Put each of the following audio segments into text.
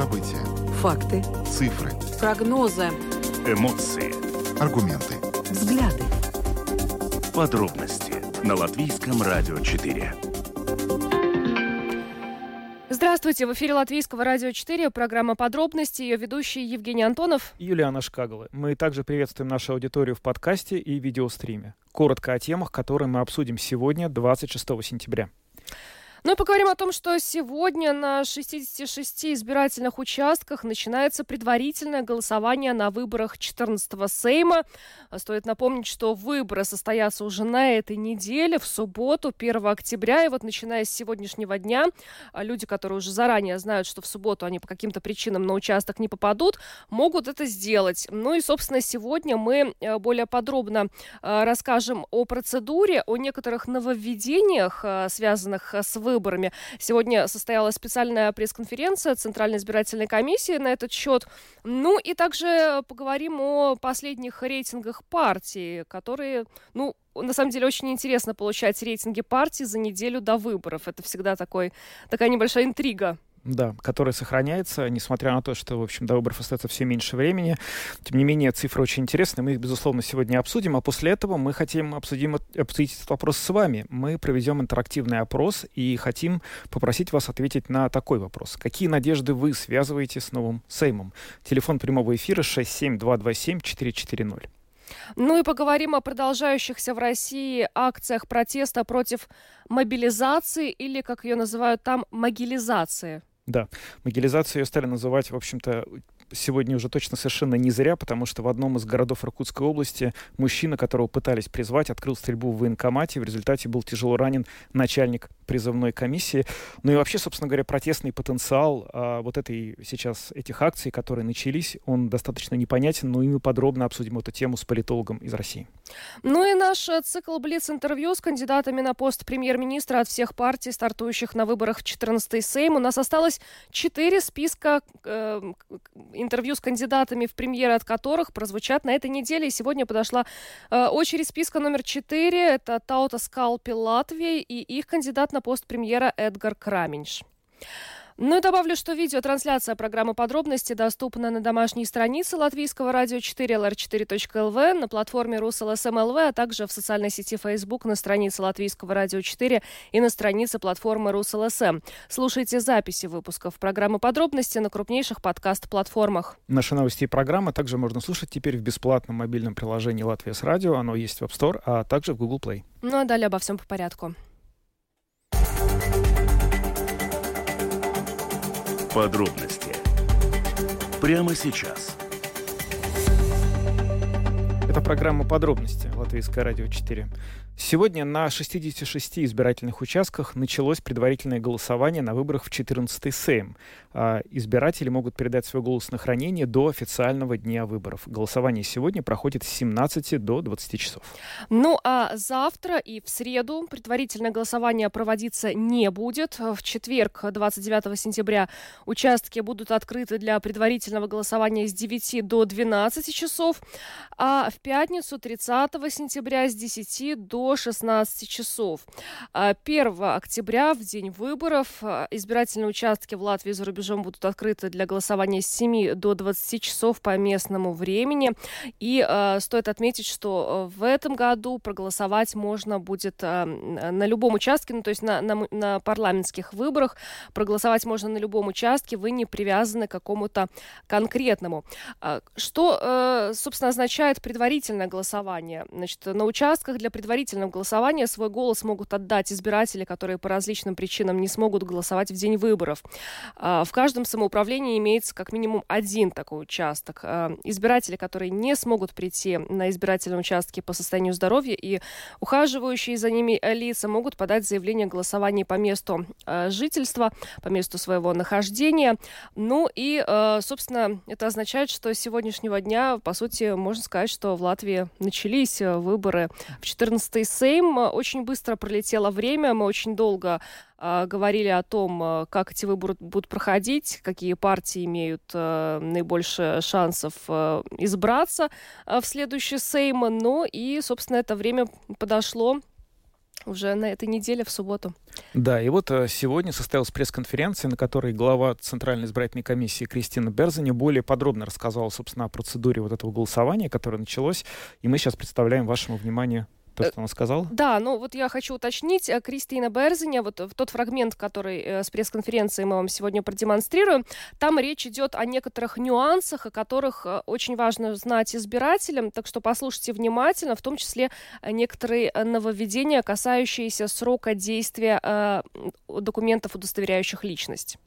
События. Факты. Цифры. Прогнозы. Эмоции. Аргументы. Взгляды. Подробности на Латвийском радио 4. Здравствуйте, в эфире Латвийского радио 4, программа «Подробности», ее ведущий Евгений Антонов. и Юлиана Шкагала. Мы также приветствуем нашу аудиторию в подкасте и видеостриме. Коротко о темах, которые мы обсудим сегодня, 26 сентября. Ну и поговорим о том, что сегодня на 66 избирательных участках начинается предварительное голосование на выборах 14-го Сейма. Стоит напомнить, что выборы состоятся уже на этой неделе, в субботу, 1 октября. И вот начиная с сегодняшнего дня, люди, которые уже заранее знают, что в субботу они по каким-то причинам на участок не попадут, могут это сделать. Ну и, собственно, сегодня мы э, более подробно э, расскажем о процедуре, о некоторых нововведениях, э, связанных с выборами выборами. Сегодня состоялась специальная пресс-конференция Центральной избирательной комиссии на этот счет. Ну и также поговорим о последних рейтингах партии, которые, ну, на самом деле очень интересно получать рейтинги партии за неделю до выборов. Это всегда такой, такая небольшая интрига. Да, который сохраняется, несмотря на то, что, в общем, до выборов остается все меньше времени. Тем не менее, цифры очень интересны, мы их, безусловно, сегодня обсудим, а после этого мы хотим обсудим, обсудить этот вопрос с вами. Мы проведем интерактивный опрос и хотим попросить вас ответить на такой вопрос. Какие надежды вы связываете с новым Сеймом? Телефон прямого эфира 67227-440. Ну и поговорим о продолжающихся в России акциях протеста против мобилизации или, как ее называют там, могилизации. Да, могилизацию ее стали называть, в общем-то, сегодня уже точно совершенно не зря, потому что в одном из городов Иркутской области мужчина, которого пытались призвать, открыл стрельбу в военкомате. В результате был тяжело ранен начальник призывной комиссии. Ну и вообще, собственно говоря, протестный потенциал а, вот этой сейчас этих акций, которые начались, он достаточно непонятен, но и мы подробно обсудим эту тему с политологом из России. Ну и наш э, цикл Блиц-интервью с кандидатами на пост премьер-министра от всех партий, стартующих на выборах в 14-й Сейм. У нас осталось четыре списка э, интервью с кандидатами в премьеры, от которых прозвучат на этой неделе. И сегодня подошла э, очередь списка номер четыре. Это Таута Скалпи Латвии и их кандидат на пост премьера Эдгар Краминш. Ну и добавлю, что видеотрансляция программы «Подробности» доступна на домашней странице Латвийского радио 4 lr4.lv, на платформе РусЛСМЛВ, а также в социальной сети Facebook на странице Латвийского радио 4 и на странице платформы РусЛСМ. Слушайте записи выпусков программы «Подробности» на крупнейших подкаст-платформах. Наши новости и программы также можно слушать теперь в бесплатном мобильном приложении «Латвия с радио». Оно есть в App Store, а также в Google Play. Ну а далее обо всем по порядку. Подробности прямо сейчас. Это программа «Подробности» Латвийское радио 4. Сегодня на 66 избирательных участках началось предварительное голосование на выборах в 14-й Сейм. А избиратели могут передать свой голос на хранение до официального дня выборов. Голосование сегодня проходит с 17 до 20 часов. Ну а завтра и в среду предварительное голосование проводиться не будет. В четверг, 29 сентября, участки будут открыты для предварительного голосования с 9 до 12 часов, а в пятницу, 30 сентября, с 10 до 16 часов. 1 октября, в день выборов, избирательные участки в Латвии за рубежом будут открыты для голосования с 7 до 20 часов по местному времени. И э, стоит отметить, что в этом году проголосовать можно будет э, на любом участке, ну, то есть на, на, на парламентских выборах проголосовать можно на любом участке, вы не привязаны к какому-то конкретному. Что, э, собственно, означает предварительное голосование? Значит, на участках для предварительного голосования свой голос могут отдать избиратели, которые по различным причинам не смогут голосовать в день выборов. В каждом самоуправлении имеется как минимум один такой участок. Избиратели, которые не смогут прийти на избирательные участки по состоянию здоровья и ухаживающие за ними лица могут подать заявление о голосовании по месту жительства, по месту своего нахождения. Ну и, собственно, это означает, что с сегодняшнего дня, по сути, можно сказать, что в Латвии начались выборы в 14-й Сейм. Очень быстро пролетело время, мы очень долго э, говорили о том, э, как эти выборы будут проходить, какие партии имеют э, наибольше шансов э, избраться э, в следующий Сейм. Ну и, собственно, это время подошло уже на этой неделе в субботу. Да, и вот э, сегодня состоялась пресс-конференция, на которой глава Центральной избирательной комиссии Кристина Берзани более подробно рассказала, собственно, о процедуре вот этого голосования, которое началось, и мы сейчас представляем вашему вниманию то, что она сказала? Да, ну вот я хочу уточнить. Э, Кристина Берзиня, вот в тот фрагмент, который э, с пресс-конференции мы вам сегодня продемонстрируем, там речь идет о некоторых нюансах, о которых э, очень важно знать избирателям, так что послушайте внимательно, в том числе некоторые нововведения, касающиеся срока действия э, документов, удостоверяющих личность.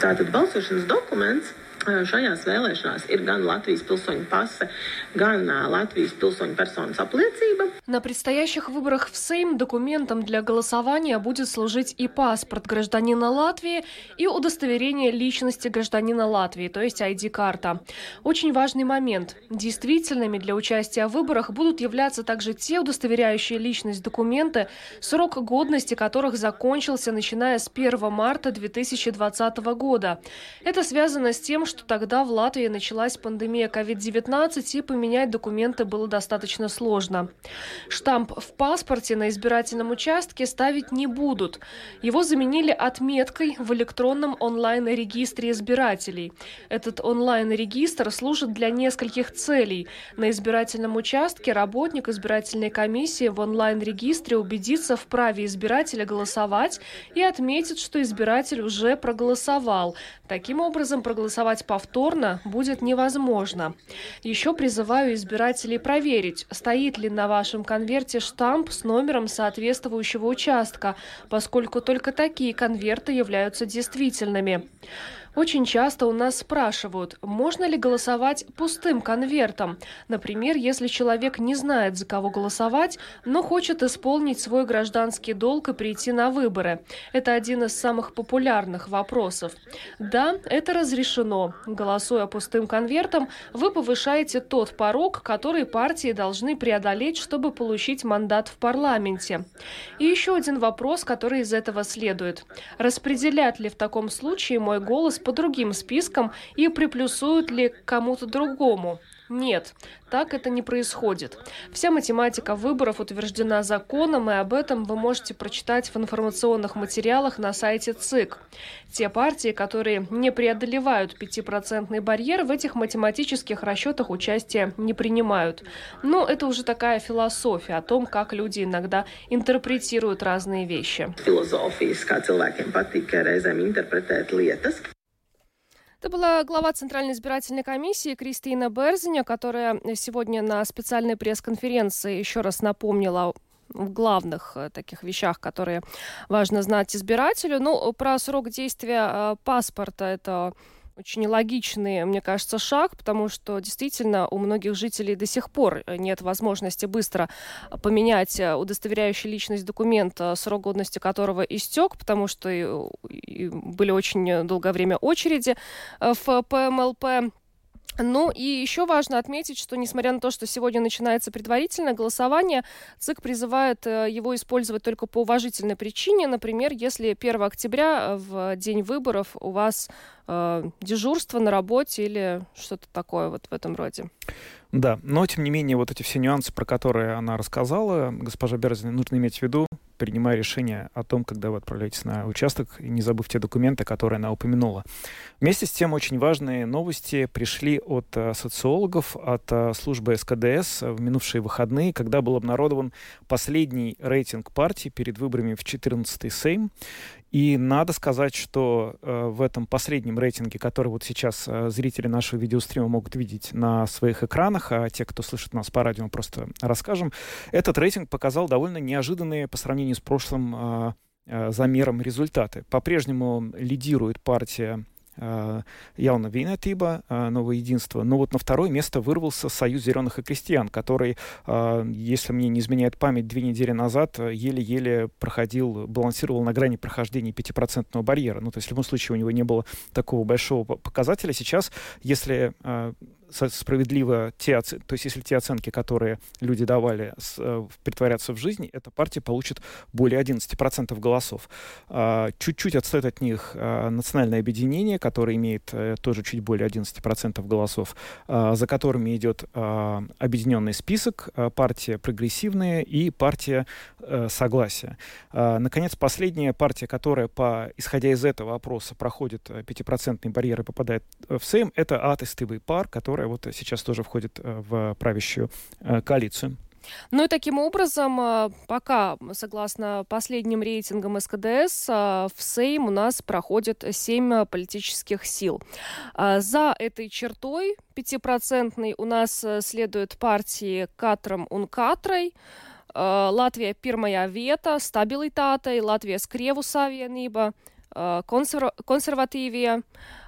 Tātad balsošanas dokuments šajās vēlēšanās ir gan Latvijas pilsoņa pase, gan Латвийс pilsoņa personas apliecība. На предстоящих выборах в Сейм документом для голосования будет служить и паспорт гражданина Латвии, и удостоверение личности гражданина Латвии, то есть ID-карта. Очень важный момент. Действительными для участия в выборах будут являться также те удостоверяющие личность документы, срок годности которых закончился начиная с 1 марта 2020 года. Это связано с тем, что тогда в Латвии началась пандемия COVID-19 и поменять документы было достаточно сложно. Штамп в паспорте на избирательном участке ставить не будут. Его заменили отметкой в электронном онлайн-регистре избирателей. Этот онлайн-регистр служит для нескольких целей. На избирательном участке работник избирательной комиссии в онлайн-регистре убедится в праве избирателя голосовать и отметит, что избиратель уже проголосовал. Таким образом, проголосовать повторно будет невозможно. Еще призываю избирателей проверить, стоит ли на вашем конверте штамп с номером соответствующего участка, поскольку только такие конверты являются действительными. Очень часто у нас спрашивают, можно ли голосовать пустым конвертом. Например, если человек не знает, за кого голосовать, но хочет исполнить свой гражданский долг и прийти на выборы. Это один из самых популярных вопросов. Да, это разрешено. Голосуя пустым конвертом, вы повышаете тот порог, который партии должны преодолеть, чтобы получить мандат в парламенте. И еще один вопрос, который из этого следует. Распределят ли в таком случае мой голос по другим спискам и приплюсуют ли кому-то другому. Нет, так это не происходит. Вся математика выборов утверждена законом, и об этом вы можете прочитать в информационных материалах на сайте ЦИК. Те партии, которые не преодолевают 5% барьер, в этих математических расчетах участия не принимают. Но это уже такая философия о том, как люди иногда интерпретируют разные вещи. Cilvēkiem patīk reizēm interpretēt lietas. Это была глава Центральной избирательной комиссии Кристина Берзиня, которая сегодня на специальной пресс-конференции еще раз напомнила в главных э, таких вещах, которые важно знать избирателю. Ну, про срок действия э, паспорта это очень логичный, мне кажется, шаг, потому что действительно у многих жителей до сих пор нет возможности быстро поменять э, удостоверяющий личность документа, срок годности которого истек, потому что были очень долгое время очереди э, в ПМЛП. Ну и еще важно отметить, что несмотря на то, что сегодня начинается предварительное голосование, ЦИК призывает э, его использовать только по уважительной причине. Например, если 1 октября в день выборов у вас э, дежурство на работе или что-то такое вот в этом роде. Да, но тем не менее вот эти все нюансы, про которые она рассказала, госпожа Берзина, нужно иметь в виду, принимая решение о том, когда вы отправляетесь на участок, не забыв те документы, которые она упомянула. Вместе с тем очень важные новости пришли от э, социологов, от э, службы СКДС в минувшие выходные, когда был обнародован последний рейтинг партии перед выборами в 14-й Сейм. И надо сказать, что э, в этом последнем рейтинге, который вот сейчас э, зрители нашего видеострима могут видеть на своих экранах, а те, кто слышит нас по радио, просто расскажем, этот рейтинг показал довольно неожиданные по сравнению с прошлым э, э, замером результаты. По-прежнему лидирует партия Яуна Вейнатиба, Новое единство. Но вот на второе место вырвался Союз зеленых и крестьян, который, а, если мне не изменяет память, две недели назад еле-еле проходил, балансировал на грани прохождения 5% барьера. Ну, то есть в любом случае у него не было такого большого показателя. Сейчас, если справедливо те оценки, то есть если те оценки, которые люди давали, с, э, в жизни, эта партия получит более 11% голосов. А, чуть-чуть отстоит от них а, национальное объединение, которое имеет а, тоже чуть более 11% голосов, а, за которыми идет объединенный список, партия прогрессивная и партия а, согласия. Наконец, последняя партия, которая, по, исходя из этого опроса, проходит 5% барьер и попадает в Сейм, это атестовый пар, которая вот сейчас тоже входит в правящую коалицию. Ну и таким образом, э, пока, согласно последним рейтингам СКДС, э, в Сейм у нас проходит семь политических сил. За этой чертой пятипроцентной у нас э, следуют партии Катром Ункатрой, Латвия Pirmajā vietā, stabilitātei, Latvijas Krievu savienība, konserva konservatīvie,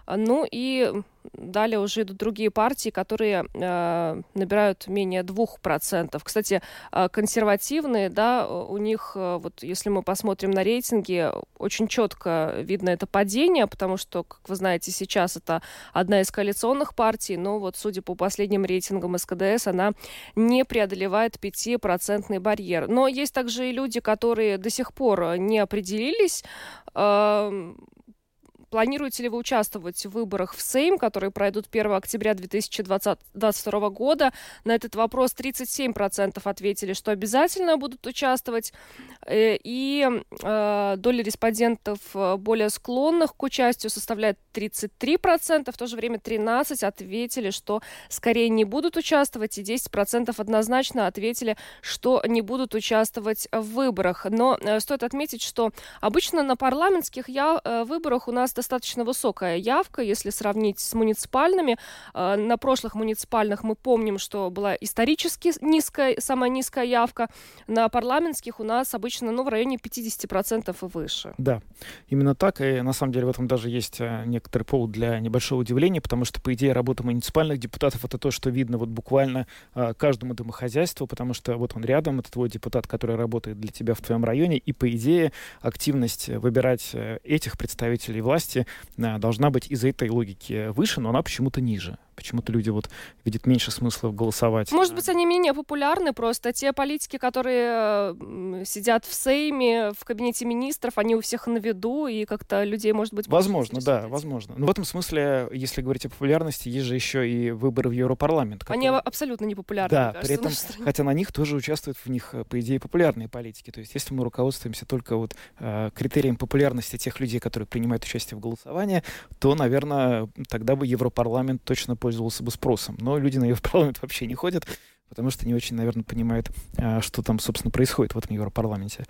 ну и далее уже идут другие партии, которые э, набирают менее 2%. Кстати, э, консервативные, да, у них, э, вот если мы посмотрим на рейтинги, очень четко видно это падение, потому что, как вы знаете, сейчас это одна из коалиционных партий, но вот судя по последним рейтингам СКДС, она не преодолевает 5% барьер. Но есть также и люди, которые до сих пор не определились, э, Планируете ли вы участвовать в выборах в Сейм, которые пройдут 1 октября 2022 года? На этот вопрос 37% ответили, что обязательно будут участвовать. Э, и э, доля респондентов э, более склонных к участию составляет 33%. В то же время 13% ответили, что скорее не будут участвовать. И 10% однозначно ответили, что не будут участвовать в выборах. Но стоит отметить, что обычно на парламентских выборах у нас достаточно высокая явка, если сравнить с муниципальными. Э, на прошлых муниципальных мы помним, что была исторически низкая, самая низкая явка. На парламентских у нас обычно ну, в районе 50% и выше. Да, именно так. И на самом деле в этом даже есть э, некоторый повод для небольшого удивления, потому что, по идее, работа муниципальных депутатов — это то, что видно вот буквально э, каждому домохозяйству, потому что вот он рядом, это твой депутат, который работает для тебя в твоем районе, и, по идее, активность выбирать этих представителей власти должна быть из этой логики выше, но она почему-то ниже. Почему-то люди вот видят меньше смысла голосовать. Может быть, они менее популярны просто. Те политики, которые сидят в Сейме, в кабинете министров, они у всех на виду, и как-то людей, может быть... Возможно, да, возможно. Но в этом смысле, если говорить о популярности, есть же еще и выборы в Европарламент. Которые... Они абсолютно не популярны, Да, кажется, при этом, хотя на них тоже участвуют в них, по идее, популярные политики. То есть если мы руководствуемся только вот э, критерием популярности тех людей, которые принимают участие в голосовании, то, наверное, тогда бы Европарламент точно пользовался бы спросом. Но люди на Европарламент вообще не ходят, потому что не очень, наверное, понимают, а, что там, собственно, происходит в этом Европарламенте.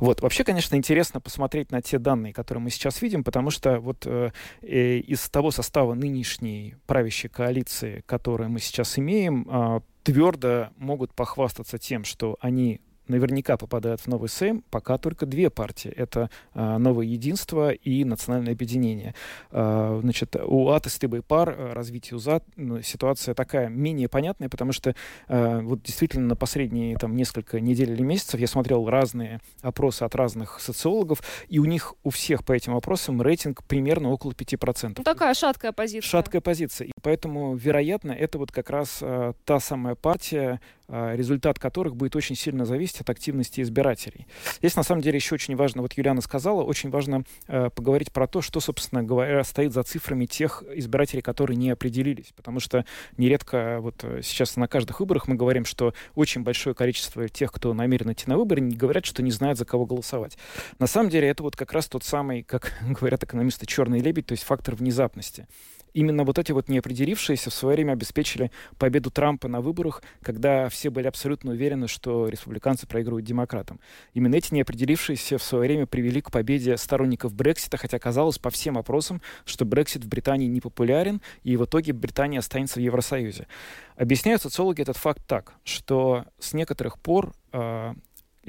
Вот. Вообще, конечно, интересно посмотреть на те данные, которые мы сейчас видим, потому что вот э, э, из того состава нынешней правящей коалиции, которую мы сейчас имеем, э, твердо могут похвастаться тем, что они наверняка попадают в новый Сейм пока только две партии. Это а, Новое Единство и Национальное Объединение. А, значит, у АТ и пар а, развитие УЗА ну, ситуация такая менее понятная, потому что а, вот действительно на последние там несколько недель или месяцев я смотрел разные опросы от разных социологов, и у них у всех по этим вопросам рейтинг примерно около 5%. Ну, такая шаткая позиция. Шаткая позиция. И поэтому, вероятно, это вот как раз а, та самая партия, результат которых будет очень сильно зависеть от активности избирателей. Здесь, на самом деле, еще очень важно, вот Юлиана сказала, очень важно э, поговорить про то, что, собственно говоря, стоит за цифрами тех избирателей, которые не определились. Потому что нередко, вот э, сейчас на каждых выборах мы говорим, что очень большое количество тех, кто намерен идти на выборы, не говорят, что не знают, за кого голосовать. На самом деле, это вот как раз тот самый, как говорят экономисты, черный лебедь, то есть фактор внезапности именно вот эти вот неопределившиеся в свое время обеспечили победу Трампа на выборах, когда все были абсолютно уверены, что республиканцы проигрывают демократам. Именно эти неопределившиеся в свое время привели к победе сторонников Брексита, хотя казалось по всем опросам, что Брексит в Британии не популярен, и в итоге Британия останется в Евросоюзе. Объясняют социологи этот факт так, что с некоторых пор э,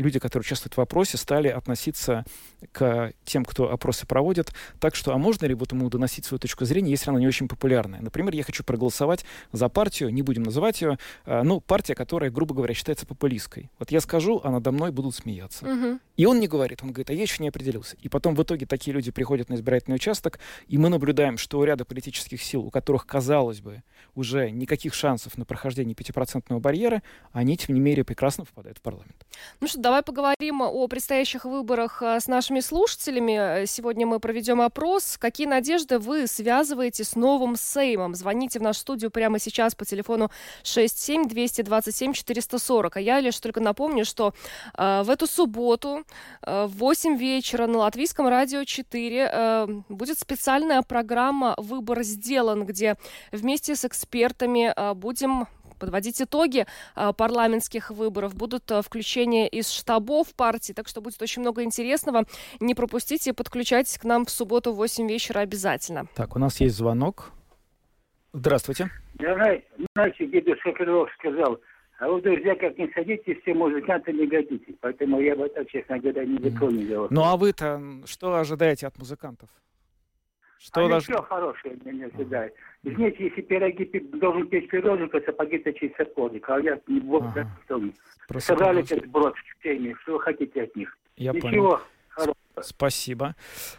люди, которые участвуют в опросе, стали относиться к тем, кто опросы проводит, так что, а можно ли вот ему доносить свою точку зрения, если она не очень популярная? Например, я хочу проголосовать за партию, не будем называть ее, а, ну, партия, которая, грубо говоря, считается популистской. Вот я скажу, а надо мной будут смеяться. Мгм. И он не говорит, он говорит, а я еще не определился. И потом в итоге такие люди приходят на избирательный участок, и мы наблюдаем, что у ряда политических сил, у которых, казалось бы, уже никаких шансов на прохождение 5% барьера, они, тем не менее, прекрасно попадают в парламент. Ну что, давай поговорим о предстоящих выборах э, с нашими слушателями. Э, Сегодня мы проведем опрос. Какие надежды вы связываете с новым Сеймом? Звоните в нашу студию прямо сейчас по телефону 67 227 440. А я лишь только напомню, что э, в эту субботу э, в 8 вечера на Латвийском радио 4 э, будет специальная программа «Выбор сделан», где вместе с экспертами э, будем подводить итоги а, парламентских выборов. Будут а, включения из штабов партий, так что будет очень много интересного. Не пропустите и подключайтесь к нам в субботу в 8 вечера обязательно. Так, у нас есть звонок. Здравствуйте. Я знаю, знаете, дедушка Крылов сказал, а вы, друзья, как не садитесь, все музыканты не годитесь. Поэтому я бы так, честно говоря, не выполнил. Ну а вы-то что ожидаете от музыкантов? Что Они даже... все хорошее меня ожидают. Извините, если пироги пи- должен печь пироженка, сапоги точить сапожник. А я не вот Ага. Собрали этот брод в теме. Что вы хотите от них? Я понял. Ничего хорошего. Спасибо.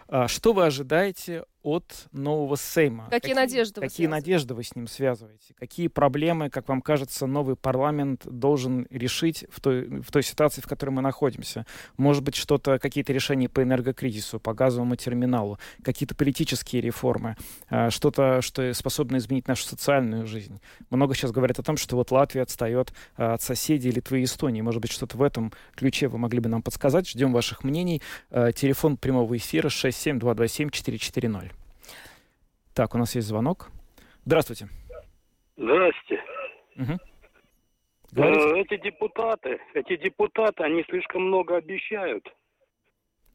А, что вы ожидаете от нового Сейма? Какие надежды вы Какие связываете? надежды вы с ним связываете? Какие проблемы, как вам кажется, новый парламент должен решить в той, в той ситуации, в которой мы находимся? Может быть, что-то, какие-то решения по энергокризису, по газовому терминалу, какие-то политические реформы, а, что-то, что способно изменить нашу социальную жизнь. Много сейчас говорят о том, что вот Латвия отстает а, от соседей Литвы и Эстонии. Может быть, что-то в этом ключе вы могли бы нам подсказать? Ждем ваших мнений. Телефон прямого эфира 67227-440. Так, у нас есть звонок. Здравствуйте. Здрасте. Мгм. Говорите. Э, Эти депутаты, эти депутаты, они слишком много обещают.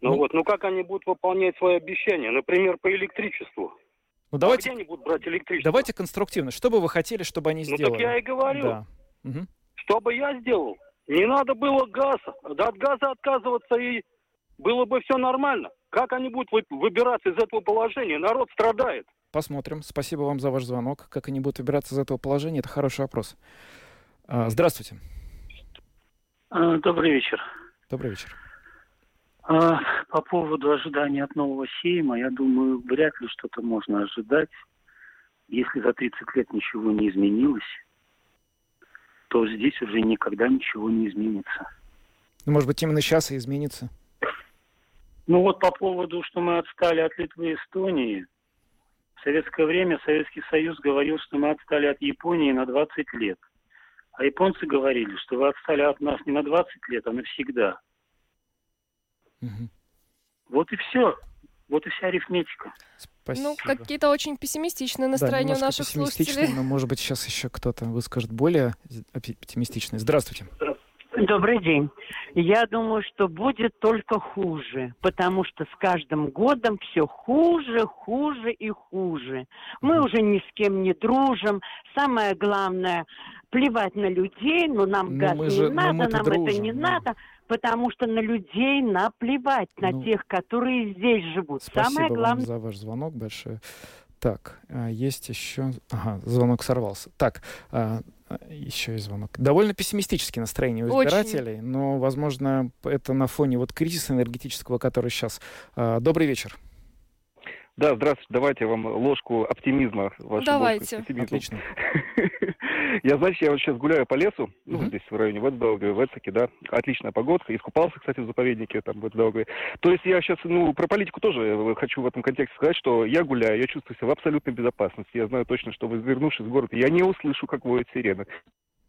Ну, Ну. вот, ну как они будут выполнять свои обещания? Например, по электричеству. Ну А давайте, где они будут брать электричество? давайте конструктивно. Что бы вы хотели, чтобы они Ну сделали? так я и говорю. Да. Мгм. Что бы я сделал? Не надо было газа. Да от газа отказываться и было бы все нормально. Как они будут вы- выбираться из этого положения? Народ страдает. Посмотрим. Спасибо вам за ваш звонок. Как они будут выбираться из этого положения, это хороший вопрос. А, Здравствуйте. А, Добрый вечер. Добрый вечер. А, По поводу ожидания от нового Сейма, я думаю, вряд ли что-то можно ожидать. Если за 30 лет ничего не изменилось, то здесь уже никогда ничего не изменится. Ну, может быть, именно сейчас и изменится. Ну вот по поводу, что мы отстали от Литвы и Эстонии. В советское время Советский Союз говорил, что мы отстали от Японии на 20 лет. А японцы говорили, что вы отстали от нас не на 20 лет, а навсегда. Мгм. Вот и все. Вот и вся арифметика. Спасибо. Ну, какие-то очень пессимистичные Да, настроения у немножко наших слушателей. но, может быть, сейчас еще кто-то выскажет более оптимистичный. Здравствуйте. Добрый день. Я думаю, что будет только хуже, потому что с каждым годом все хуже, хуже и хуже. Мы уже ни с кем не дружим. Самое главное, плевать на людей, но нам Ну, газ не же- ну, надо, нам это дружим, не ну. надо, потому что на людей наплевать, на Ну, тех, которые здесь живут. Спасибо Самое вам главное, за ваш звонок большое. Так, а, есть еще... Ага, звонок сорвался. Так, а, еще есть звонок. Довольно пессимистические настроения у Очень. избирателей, но, возможно, это на фоне вот кризиса энергетического, который сейчас. А, Добрый вечер. Да, здравствуйте. Давайте я вам ложку оптимизма. Вашу Давайте. ложку оптимизма. Отлично. Я, значит, я вот сейчас гуляю по лесу, ну, здесь в районе Вэтсдауга, в Эцеке, да, отличная погодка, искупался, кстати, в заповеднике там в Вэтсдауге. То есть я сейчас, ну, про политику тоже э, хочу в этом контексте сказать, что я гуляю, я чувствую себя в абсолютной безопасности, я знаю точно, что, вернувшись в город, я не услышу, как воет сирена.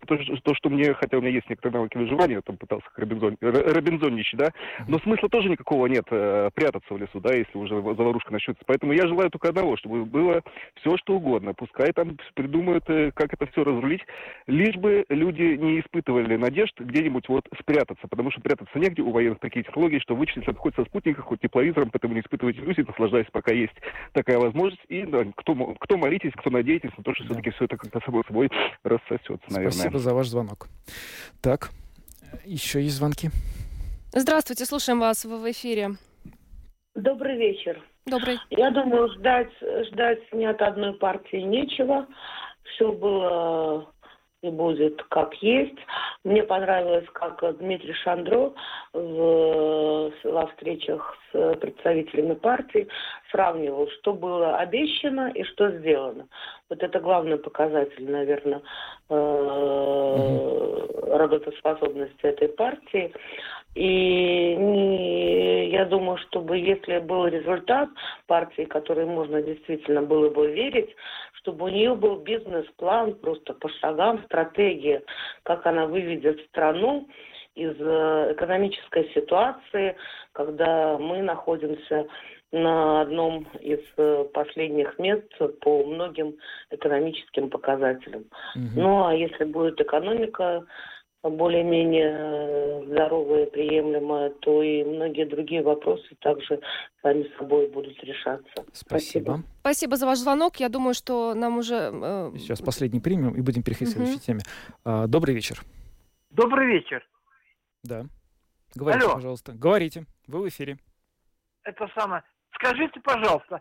То, что- то, что мне, хотя у меня есть некоторые навыки выживания, я там пытался как Робинзон, р- Робинзонничать, да, но смысла тоже никакого нет э, прятаться в лесу, да, если уже заварушка начнется. Поэтому я желаю только одного, чтобы было все, что угодно. Пускай там придумают, э, как это все разрулить, лишь бы люди не испытывали надежд где-нибудь вот спрятаться, потому что прятаться негде у военных такие технологии, что вычислить хоть со спутника, хоть тепловизором, поэтому не испытывайте иллюзий, наслаждайтесь, пока есть такая возможность. И да, кто, кто молитесь, кто надеетесь на то, что все-таки все это как-то само собой рассосется, наверное. Спасибо за ваш звонок. Так, еще есть звонки. Здравствуйте, слушаем вас в эфире. Добрый вечер. Добрый. Я думаю, ждать, ждать ни от одной партии нечего. Все было будет как есть. Мне понравилось, как Дмитрий Шандро в, во встречах с представителями партии сравнивал, что было обещано и что сделано. Вот это главный показатель, наверное, э, работоспособности этой партии. И я думаю, чтобы если был результат партии, который можно действительно было бы верить, чтобы у нее был бизнес-план просто по шагам, стратегия, как она выведет страну из э, экономической ситуации, когда мы находимся на одном из э, последних мест по многим экономическим показателям. Угу. Ну а если будет экономика более-менее э, здоровая, приемлемая, то и многие другие вопросы также сами собой будут решаться. Спасибо. Спасибо, Спасибо за ваш звонок. Я думаю, что нам уже... Э... Сейчас последний примем и будем переходить угу. к следующей теме. А, добрый вечер. Добрый вечер. Да. Говорите, Алло. пожалуйста. Говорите. Вы в эфире. Это самое. Скажите, пожалуйста,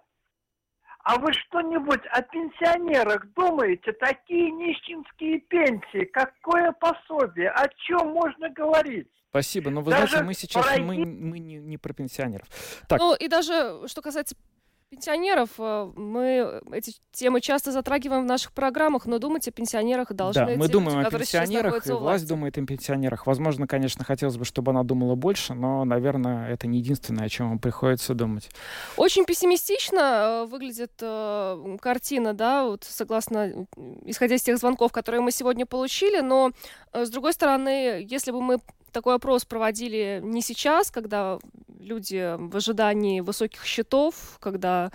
а вы что-нибудь о пенсионерах думаете? Такие нищенские пенсии, какое пособие, о чем можно говорить? Спасибо, но вы даже знаете, мы сейчас про... мы, мы не, не про пенсионеров. Так. Ну и даже что касается пенсионеров. Э, мы эти темы часто затрагиваем в наших программах, но думать о пенсионерах должны Да, мы думаем люди, о пенсионерах, и власть думает о пенсионерах. Возможно, конечно, хотелось бы, чтобы она думала больше, но, наверное, это не единственное, о чем приходится думать. Очень пессимистично э, выглядит э, картина, да, вот согласно, исходя из тех звонков, которые мы сегодня получили, но, э, с другой стороны, если бы мы такой опрос проводили не сейчас, когда люди в ожидании высоких счетов, когда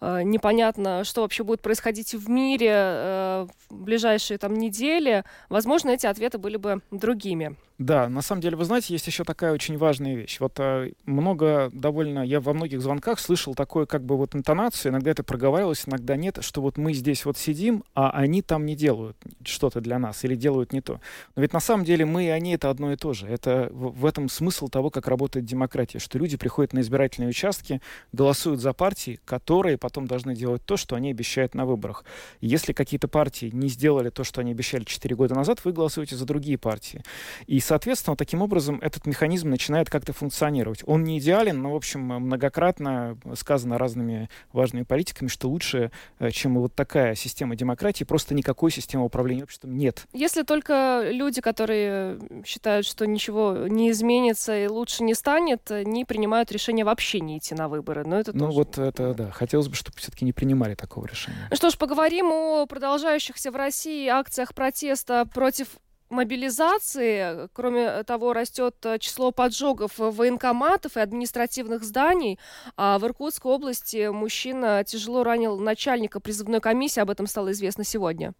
э, непонятно, что вообще будет происходить в мире э, в ближайшие там недели, возможно, эти ответы были бы другими. Да, на самом деле, вы знаете, есть еще такая очень важная вещь. Вот э, много довольно, я во многих звонках слышал такое как бы вот интонацию, иногда это проговаривалось, иногда нет, что вот мы здесь вот сидим, а они там не делают что-то для нас или делают не то. Но ведь на самом деле мы и они это одно и то же. Это в, в этом смысл того, как работает демократия, что люди приходят на избирательные участки, голосуют за партии, которые потом должны делать то, что они обещают на выборах. если какие-то партии не сделали то, что они обещали 4 года назад, вы голосуете за другие партии. И соответственно, таким образом этот механизм начинает как-то функционировать. Он не идеален, но, в общем, многократно сказано разными важными политиками, что лучше, э, чем вот такая система демократии, просто никакой системы управления обществом нет. Если только люди, которые считают, что ничего не изменится и лучше не станет, не принимают решение вообще не идти на выборы. Но это ну тоже... вот это, да. Хотелось бы, чтобы все-таки не принимали такого решения. Что ж, поговорим о продолжающихся в России акциях протеста против мобилизации, кроме того, растет э, число поджогов военкоматов и административных зданий. А в Иркутской области мужчина тяжело ранил начальника призывной комиссии. Об этом стало известно сегодня.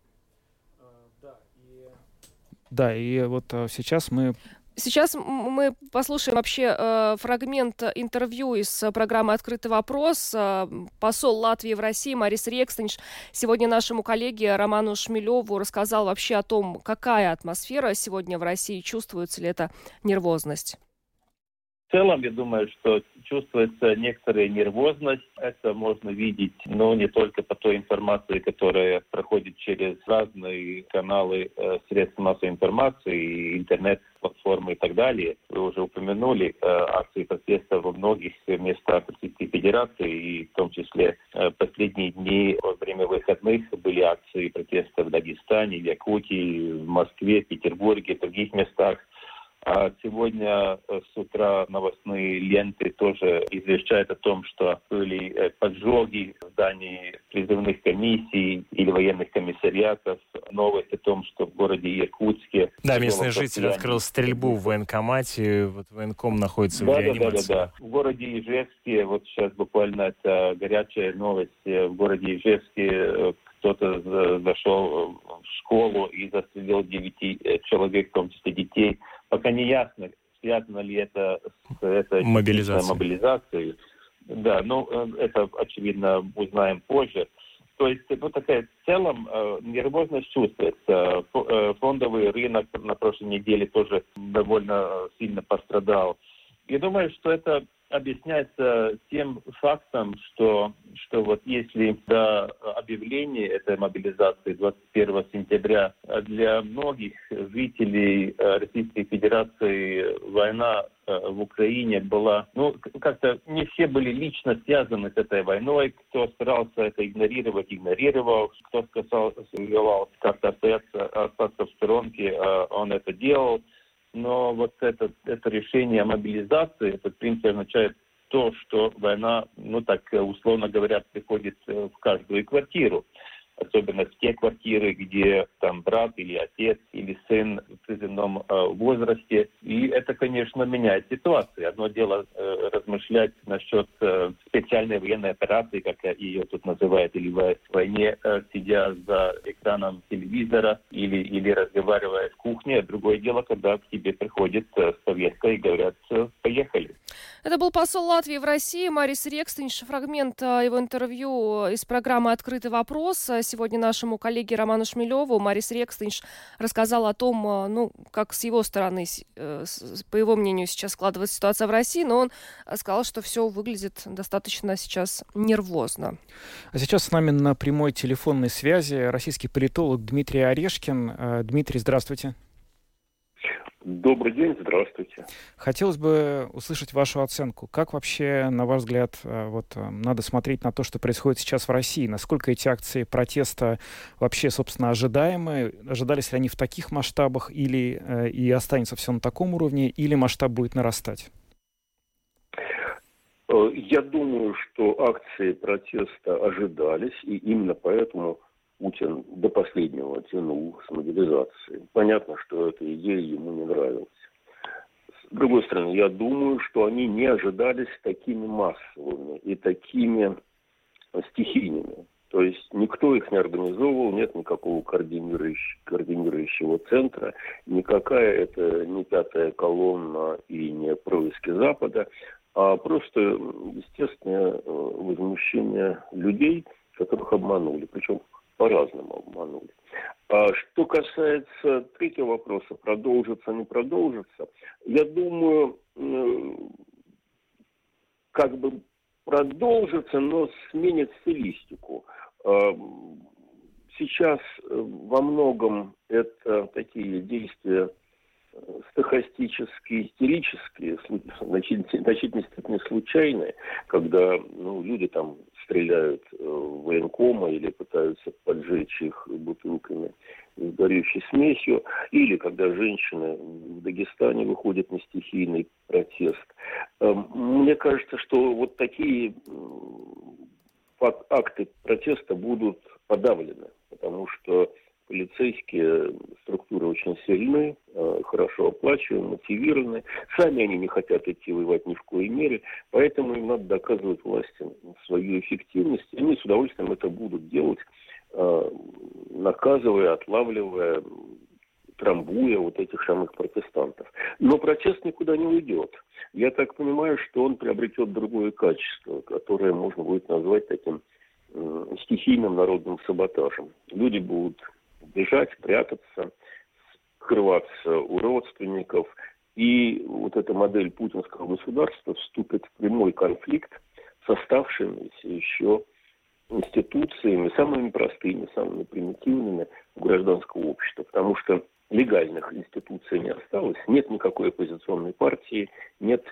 Да, и вот э, сейчас мы Сейчас мы послушаем вообще э, фрагмент интервью из э, программы «Открытый вопрос». Э, посол Латвии в России Марис Рекстенш сегодня нашему коллеге Роману Шмелеву рассказал вообще о том, какая атмосфера сегодня в России, чувствуется ли эта нервозность. В целом, я думаю, что чувствуется некоторая нервозность. Это можно видеть, но не только по той информации, которая проходит через разные каналы э, средств массовой информации, интернет-платформы и так далее. Вы уже упомянули э, акции протеста во многих местах Российской Федерации, и в том числе э, последние дни во время выходных были акции протеста в Дагестане, в Якутии, в Москве, в Петербурге, в других местах. А сегодня э, с утра новостные ленты тоже извещают о том, что были э, поджоги в здании призывных комиссий или военных комиссариатов. Новость о том, что в городе Иркутске... Да, местный житель открыл стрельбу в военкомате, вот военком находится да, в реанимации. Да, да, да. В городе Ижевске, вот сейчас буквально это горячая новость, э, в городе Ижевске кто-то зашел в школу и застрелил девяти человек, в том числе детей. Пока не ясно, связано ли это с этой мобилизацией. мобилизацией. Да, ну, э, это, очевидно, узнаем позже. То есть, ну, такая в целом э, нервозность чувствуется. Э, фондовый рынок на прошлой неделе тоже довольно сильно пострадал. Я думаю, что это объясняется тем фактом, что, что вот если до объявления этой мобилизации 21 сентября для многих жителей э, Российской Федерации война э, в Украине была, ну, как-то не все были лично связаны с этой войной. Кто старался это игнорировать, игнорировал. Кто сказал, как-то остаться, остаться в сторонке, э, он это делал. Но вот это, это решение о мобилизации, этот принцип означает то, что война, ну так условно говоря, приходит в каждую квартиру особенно те квартиры, где там брат или отец или сын в призывном э, возрасте. И это, конечно, меняет ситуацию. Одно дело э, размышлять насчет э, специальной военной операции, как ее тут называют, или в войне, э, сидя за экраном телевизора или, или разговаривая в кухне. Другое дело, когда к тебе приходит э, повестка и говорят «поехали». Это был посол Латвии в России Марис Рекстенш. Фрагмент э, его интервью из программы «Открытый вопрос» сегодня нашему коллеге Роману Шмелеву Марис Рекстенш рассказал о том, э, ну, как с его стороны, э, по его мнению, сейчас складывается ситуация в России, но он сказал, что все выглядит достаточно сейчас нервозно. А сейчас с нами на прямой телефонной связи российский политолог Дмитрий Орешкин. Э, Дмитрий, здравствуйте. Добрый день, здравствуйте. Хотелось бы услышать вашу оценку. Как вообще, на ваш взгляд, э, вот э, надо смотреть на то, что происходит сейчас в России? Насколько эти акции протеста вообще, собственно, ожидаемы? Ожидались ли они в таких масштабах или э, и останется все на таком уровне, или масштаб будет нарастать? Я думаю, что акции протеста ожидались, и именно поэтому Путин до последнего тянул с мобилизацией. Понятно, что эта идея ему не нравилась. С другой стороны, я думаю, что они не ожидались такими массовыми и такими стихийными. То есть никто их не организовывал, нет никакого координирующего, координирующего центра, никакая это не пятая колонна и не происки Запада, а просто естественное возмущение людей, которых обманули. Причем по-разному обманули. А что касается третьего вопроса, продолжится, не продолжится, я думаю, как бы продолжится, но сменит стилистику. А, сейчас э, во многом это такие действия стахастические, истерические, в значительной степени случайные, когда ну, люди там стреляют э, в военкома или пытаются поджечь их бутылками с горючей смесью, или когда женщины в Дагестане выходят на стихийный протест. Эм, мне кажется, что вот такие акты протеста будут подавлены, потому что полицейские структуры очень сильны, э, хорошо оплачиваемы, мотивированы. Сами они не хотят идти воевать ни в коей мере, поэтому им надо доказывать власти свою эффективность. И они с удовольствием это будут делать, э, наказывая, отлавливая, трамбуя вот этих самых протестантов. Но протест никуда не уйдет. Я так понимаю, что он приобретет другое качество, которое можно будет назвать таким стихийным народным саботажем. Люди будут бежать, прятаться, скрываться у родственников. И вот эта модель путинского государства вступит в прямой конфликт с оставшимися еще институциями, самыми простыми, самыми примитивными гражданского общества. Потому что легальных институций не осталось, нет никакой оппозиционной партии, нет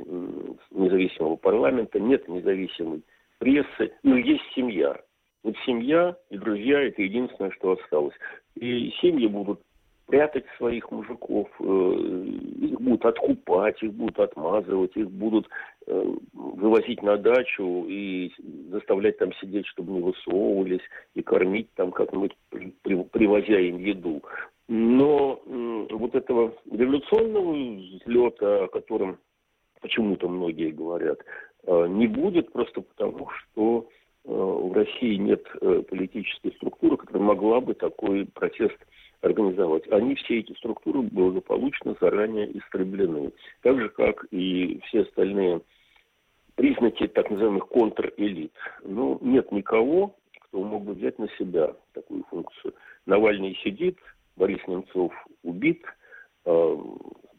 независимого парламента, нет независимой прессы, но есть семья. Вот семья и друзья – это единственное, что осталось. И семьи будут прятать своих мужиков, э, их будут откупать, их будут отмазывать, их будут э, вывозить на дачу и заставлять там сидеть, чтобы не высовывались, и кормить там как-нибудь, привозя им еду. Но вот этого революционного взлета, о котором почему-то многие говорят, э, не будет просто потому, что в России нет э, политической структуры, которая могла бы такой протест организовать. Они все эти структуры благополучно заранее истреблены. Так же, как и все остальные признаки так называемых контрэлит. Но нет никого, кто мог бы взять на себя такую функцию. Навальный сидит, Борис Немцов убит, э,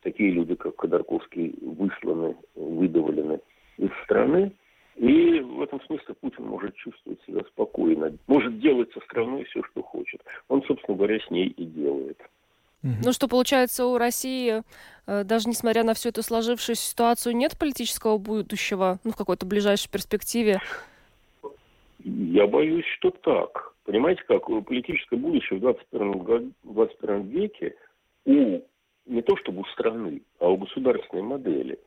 такие люди, как Ходорковский, высланы, выдавлены из страны. И в этом смысле Путин может чувствовать себя спокойно, может делать со страной все, что хочет. Он, собственно говоря, с ней и делает. Ну что, получается, у России, э, даже несмотря на всю эту сложившуюся ситуацию, нет политического будущего, ну, в какой-то ближайшей перспективе? Я боюсь, что так. Понимаете, как политическое будущее в 21, 21 веке у не то чтобы у страны, а у государственной модели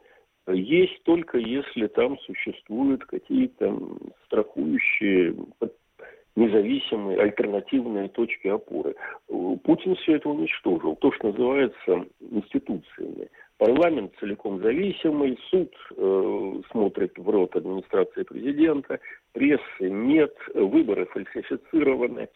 есть только если там существуют какие-то страхующие независимые альтернативные точки опоры. Путин все это уничтожил. То, что называется институциями. Парламент целиком зависимый, суд э, смотрит в рот администрации президента, прессы нет, выборы фальсифицированы.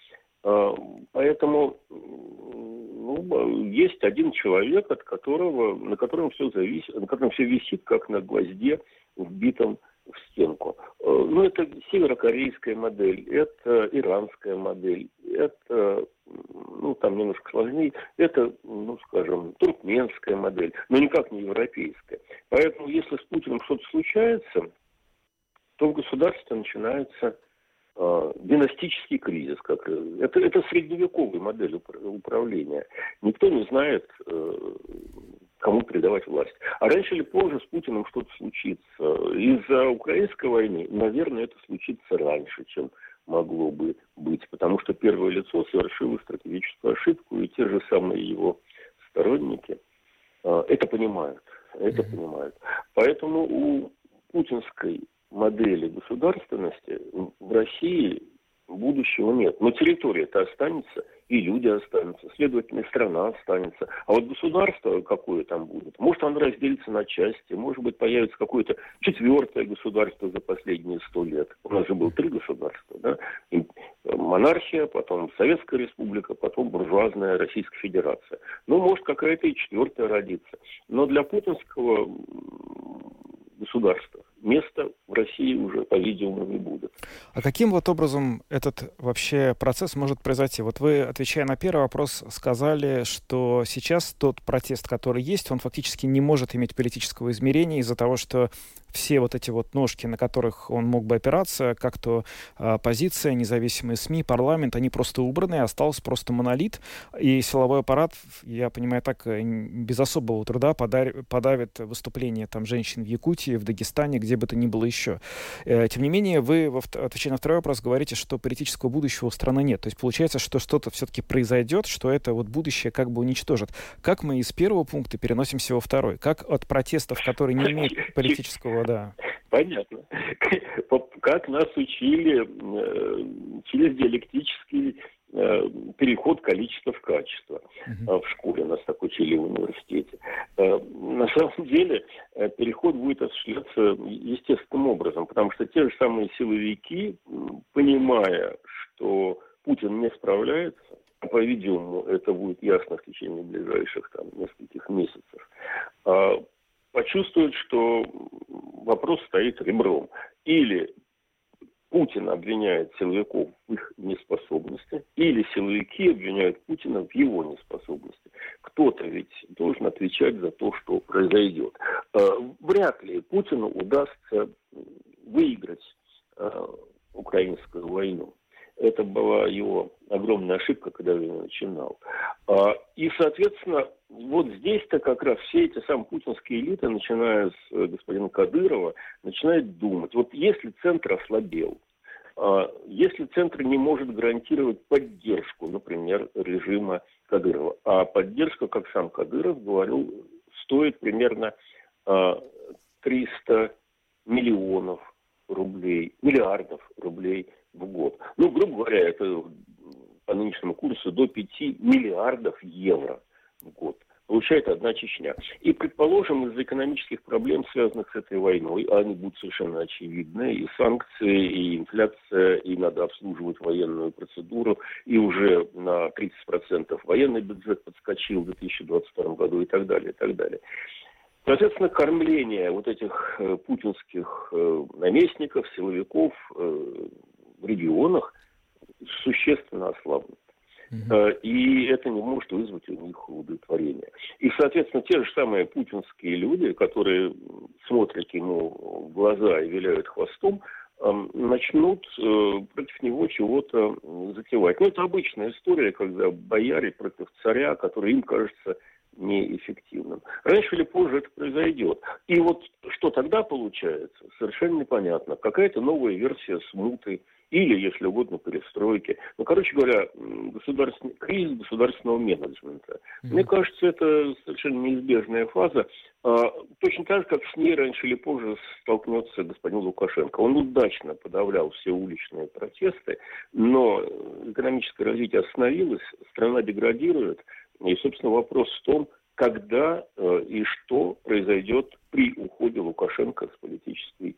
Э, поэтому ну, есть один человек, от которого, на котором все зависит, на котором все висит, как на гвозде, вбитом в стенку. Э, ну, это северокорейская модель, это иранская модель, это, ну, там немножко сложнее, это, ну, скажем, туркменская модель, но никак не европейская. Поэтому, если с Путиным что-то случается, то в государстве начинается э, династический кризис. Как, это, это средневековая модель управления. Никто не знает, э, кому передавать власть. А раньше или позже с Путиным что-то случится. Из-за украинской войны, наверное, это случится раньше, чем могло бы быть, потому что первое лицо совершило стратегическую ошибку, и те же самые его сторонники э, это понимают. Это понимают. Поэтому у путинской модели государственности в России будущего нет. Но территория-то останется, и люди останутся, следовательно, и страна останется. А вот государство какое там будет, может оно разделится на части, может быть появится какое-то четвертое государство за последние сто лет. У нас же было три государства, да? Монархия, потом Советская Республика, потом буржуазная Российская Федерация. Ну, может какая-то и четвертая родиться. Но для путинского государства места в России уже, по-видимому, не будет. А каким вот образом этот вообще процесс может произойти? Вот вы, отвечая на первый вопрос, сказали, что сейчас тот протест, который есть, он фактически не может иметь политического измерения из-за того, что все вот эти вот ножки, на которых он мог бы опираться, как то оппозиция, независимые СМИ, парламент, они просто убраны, остался просто монолит, и силовой аппарат, я понимаю так, э, без особого труда подавит выступление там женщин в Якутии, в Дагестане, где бы то ни было еще. Э, тем не менее, вы, отвечая на второй вопрос, говорите, что политического будущего у страны нет. То есть получается, что что-то все-таки произойдет, что это вот будущее как бы уничтожит. Как мы из первого пункта переносимся во второй? Как от протестов, которые не имеют политического, да. Понятно. Как нас учили э, через диалектический Э, переход количества в качество uh-huh. в школе, нас так учили в университете. Э, на самом деле переход будет осуществляться естественным образом, потому что те же самые силовики, понимая, что Путин не справляется, по-видимому, это будет ясно в течение ближайших там, нескольких месяцев, почувствуют, что вопрос стоит ребром. Или Путин обвиняет силовиков в их неспособности, или силовики обвиняют Путина в его неспособности. Кто-то ведь должен отвечать за то, что произойдет. Э, вряд ли Путину удастся выиграть э, украинскую войну. Это была его огромная ошибка, когда он начинал. Э, и, соответственно, вот здесь-то как раз все эти самые путинские элиты, начиная с господина Кадырова, начинают думать. Вот если центр ослабел, а, если центр не может гарантировать поддержку, например, режима Кадырова, а поддержка, как сам Кадыров говорил, стоит примерно 300 а, миллионов рублей, миллиардов рублей в год. Ну, грубо говоря, это по нынешнему курсу до 5 миллиардов евро в год получает одна Чечня. И, предположим, из-за экономических проблем, связанных с этой войной, а они будут совершенно очевидны, и санкции, и инфляция, и надо обслуживать военную процедуру, и уже на 30% военный бюджет подскочил в 2022 году и так далее, и так далее. Соответственно, кормление вот этих э, путинских э, наместников, силовиков э, в регионах существенно ослаблено. Э, и это не может вызвать у них удовлетворение. И, соответственно, те же самые путинские люди, которые смотрят ему в глаза и виляют хвостом, эм, начнут э, против него чего-то затевать. Ну, это обычная история, когда бояре против царя, который им кажется неэффективным. Раньше или позже это произойдет. И вот что тогда получается, совершенно непонятно. Какая-то новая версия смуты, или, если угодно, перестройки. Ну, короче говоря, государственный, кризис государственного менеджмента. Mm-hmm. Мне кажется, это совершенно неизбежная фаза. А, точно так же, как с ней раньше или позже столкнется господин Лукашенко. Он удачно подавлял все уличные протесты, но экономическое развитие остановилось, страна деградирует. И, собственно, вопрос в том, когда э, и что произойдет при уходе Лукашенко с политической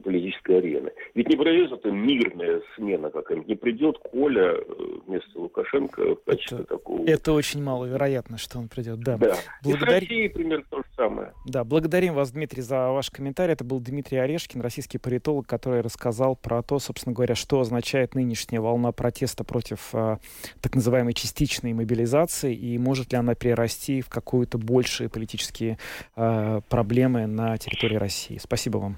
политической арены. Ведь не произойдет это мирная смена какая-нибудь, не придет Коля э, вместо Лукашенко в качестве это, такого... Это очень маловероятно, что он придет, да. Да, Благодар... и с Россией примерно то же самое. Да, благодарим вас, Дмитрий, за ваш комментарий. Это был Дмитрий Орешкин, российский политолог, который рассказал про то, собственно говоря, что означает нынешняя волна протеста против э, так называемой частичной мобилизации и может ли она перерасти в какую-то большие политические э, проблемы на территории России. Спасибо вам.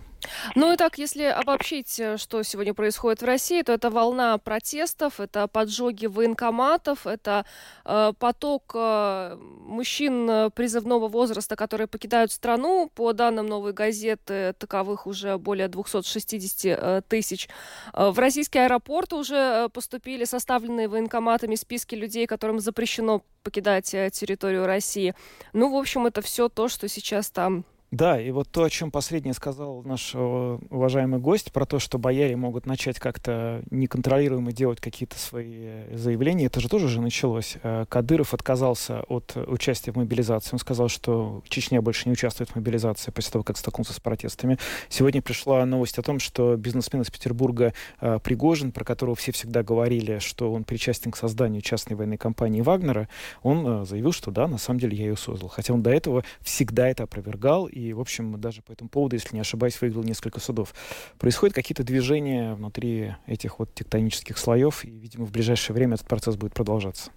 Ну и так, если обобщить, э, что сегодня происходит в России, то это волна протестов, это поджоги военкоматов, это э, поток э, мужчин э, призывного возраста, которые покидают страну. По данным новой газеты, таковых уже более 260 э, тысяч. В российские аэропорты уже поступили составленные военкоматами списки людей, которым запрещено покидать территорию России. Ну, в общем, это все то, что сейчас там да, и вот то, о чем последнее сказал наш э, уважаемый гость, про то, что бояре могут начать как-то неконтролируемо делать какие-то свои заявления, это же тоже уже началось. Э, Кадыров отказался от участия в мобилизации. Он сказал, что Чечня больше не участвует в мобилизации после того, как столкнулся с протестами. Сегодня пришла новость о том, что бизнесмен из Петербурга э, Пригожин, про которого все всегда говорили, что он причастен к созданию частной военной компании Вагнера, он заявил, что да, на самом деле я ее создал. Хотя он до этого всегда это опровергал в общем, даже по этому поводу, если не ошибаюсь, выиграл несколько судов. Происходят какие-то движения внутри этих вот тектонических слоев, и, видимо, в ближайшее время этот процесс будет продолжаться.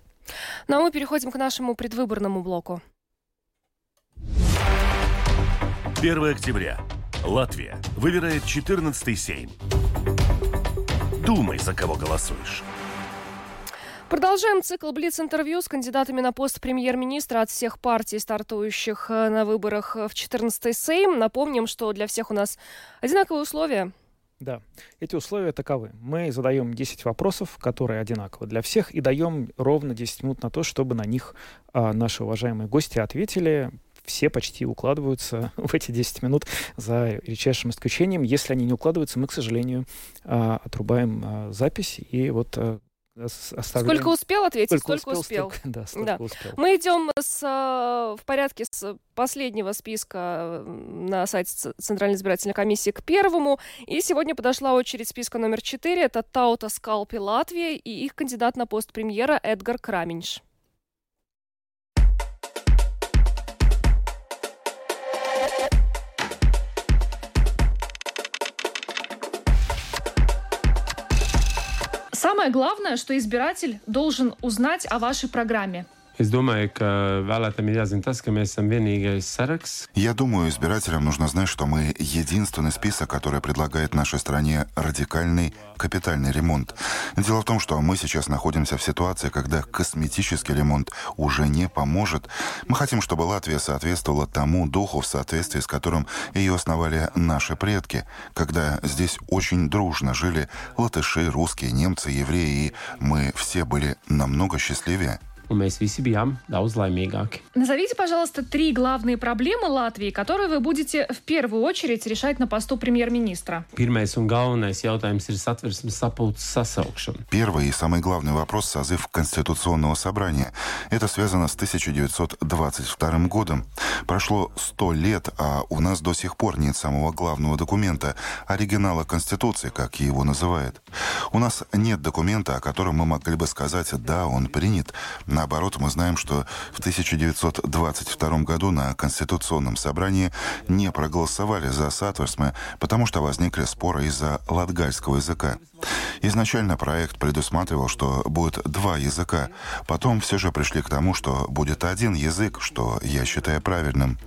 Ну а мы переходим к нашему предвыборному блоку. 1 октября. Латвия выбирает 14-й Сейм. Думай, за кого голосуешь. Продолжаем цикл Блиц-интервью с кандидатами на пост премьер-министра от всех партий, стартующих э, на выборах в 14-й Сейм. Напомним, что для всех у нас одинаковые условия. Да, эти условия таковы. Мы задаем 10 вопросов, которые одинаковы для всех, и даем ровно 10 минут на то, чтобы на них а, наши уважаемые гости ответили. Все почти укладываются в эти 10 минут за редчайшим исключением. Если они не укладываются, мы, к сожалению, а, отрубаем а, запись и вот а, оставляем... Сколько успел ответить, сколько, столько успел. успел. Столько, да, столько да. успел. Мы идем с, в порядке с последнего списка на сайте Центральной избирательной комиссии к первому. И сегодня подошла очередь списка номер четыре. Это Таута Скалпи Латвия и их кандидат на пост премьера Эдгар Краминш. Самое главное, что избиратель должен узнать о вашей программе. Es domāju. Я думаю, избирателям нужно знать, что мы единственный список, который предлагает нашей стране радикальный капитальный ремонт. Дело в том, что мы сейчас находимся в ситуации, когда косметический ремонт уже не поможет. Мы хотим, чтобы Латвия соответствовала тому духу, в соответствии с которым ее основали наши предки, когда здесь очень дружно жили латыши, русские, немцы, евреи, и мы все были намного счастливее. Un mēs visi bijām daudz laimīgāki. Назовите, пожалуйста, три главные проблемы Латвии, которые вы будете в первую очередь решать на посту премьер-министра. Pirmais un galvenais jautājums ir satversmes sapulces sasaukšana. Первый и самый главный вопрос – созыв Конституционного собрания. Это связано с 1922 годом. Прошло сто лет, а у нас до сих пор нет самого главного документа – оригинала Конституции, как его называют. У нас нет документа, о котором мы могли бы сказать «да, он принят». Наоборот, мы знаем, что в 1922 году на Конституционном собрании не проголосовали за Сатверсме, потому что возникли споры из-за латгальского языка. Изначально проект предусматривал, что будет два языка. Потом все же пришли к тому, что будет один язык, что я считаю правильным.